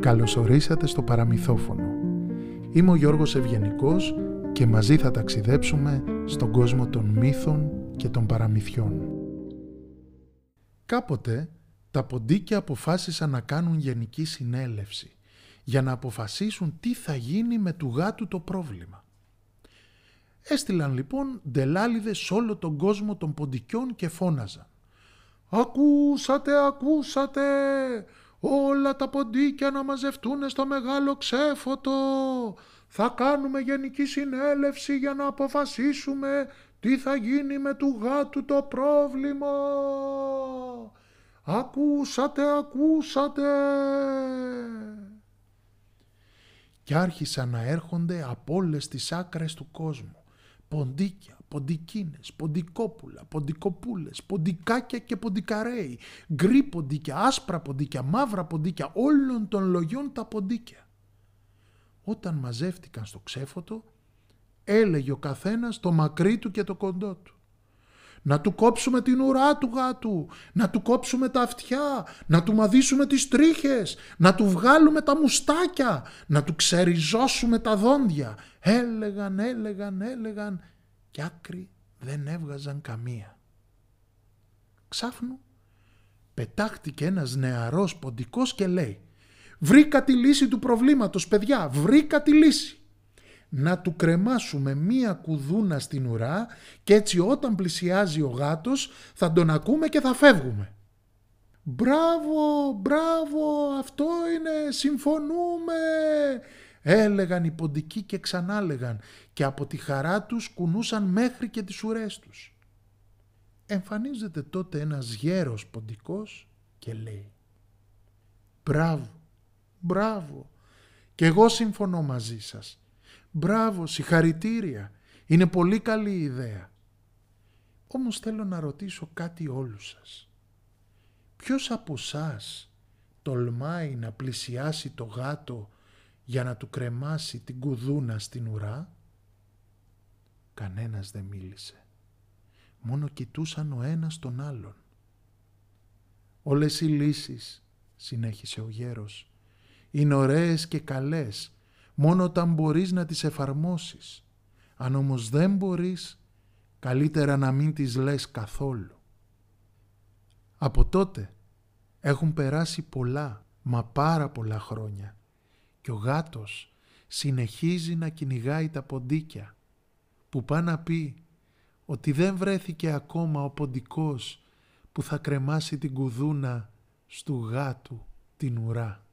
Καλωσορίσατε στο παραμυθόφωνο. Είμαι ο Γιώργος Ευγενικός και μαζί θα ταξιδέψουμε στον κόσμο των μύθων και των παραμυθιών. Κάποτε τα ποντίκια αποφάσισαν να κάνουν γενική συνέλευση για να αποφασίσουν τι θα γίνει με του γάτου το πρόβλημα. Έστειλαν λοιπόν ντελάλιδες σε όλο τον κόσμο των ποντικιών και φώναζαν «Ακούσατε, ακούσατε, όλα τα ποντίκια να μαζευτούν στο μεγάλο ξέφωτο. Θα κάνουμε γενική συνέλευση για να αποφασίσουμε τι θα γίνει με του γάτου το πρόβλημα. Ακούσατε, ακούσατε. Και άρχισαν να έρχονται από όλες τις άκρες του κόσμου. Ποντίκια, ποντικίνες, ποντικόπουλα, ποντικοπούλες, ποντικάκια και ποντικαρέοι, γκρι ποντίκια, άσπρα ποντίκια, μαύρα ποντίκια, όλων των λογιών τα ποντίκια. Όταν μαζεύτηκαν στο ξέφωτο, έλεγε ο καθένας το μακρύ του και το κοντό του. Να του κόψουμε την ουρά του γάτου, να του κόψουμε τα αυτιά, να του μαδίσουμε τις τρίχες, να του βγάλουμε τα μουστάκια, να του ξεριζώσουμε τα δόντια. Έλεγαν, έλεγαν, έλεγαν και άκρη δεν έβγαζαν καμία. Ξάφνου πετάχτηκε ένας νεαρός ποντικός και λέει «Βρήκα τη λύση του προβλήματος, παιδιά, βρήκα τη λύση» να του κρεμάσουμε μία κουδούνα στην ουρά και έτσι όταν πλησιάζει ο γάτος θα τον ακούμε και θα φεύγουμε. «Μπράβο, μπράβο, αυτό είναι, συμφωνούμε», έλεγαν οι ποντικοί και ξανάλεγαν και από τη χαρά τους κουνούσαν μέχρι και τις ουρές τους. Εμφανίζεται τότε ένας γέρος ποντικός και λέει «Μπράβο, μπράβο, και εγώ συμφωνώ μαζί σας. Μπράβο, συγχαρητήρια, είναι πολύ καλή ιδέα. Όμως θέλω να ρωτήσω κάτι όλους σας. Ποιος από εσάς τολμάει να πλησιάσει το γάτο για να του κρεμάσει την κουδούνα στην ουρά; Κανένας δεν μίλησε. Μόνο κοιτούσαν ο ένας τον άλλον. Όλες οι λύσεις, συνέχισε ο γέρος, είναι ωραίες και καλές, μόνο όταν μπορείς να τις εφαρμόσεις. Αν όμως δεν μπορείς, καλύτερα να μην τις λες καθόλου. Από τότε έχουν περάσει πολλά, μα πάρα πολλά χρόνια και ο γάτος συνεχίζει να κυνηγάει τα ποντίκια που πάει να πει ότι δεν βρέθηκε ακόμα ο ποντικός που θα κρεμάσει την κουδούνα στου γάτου την ουρά.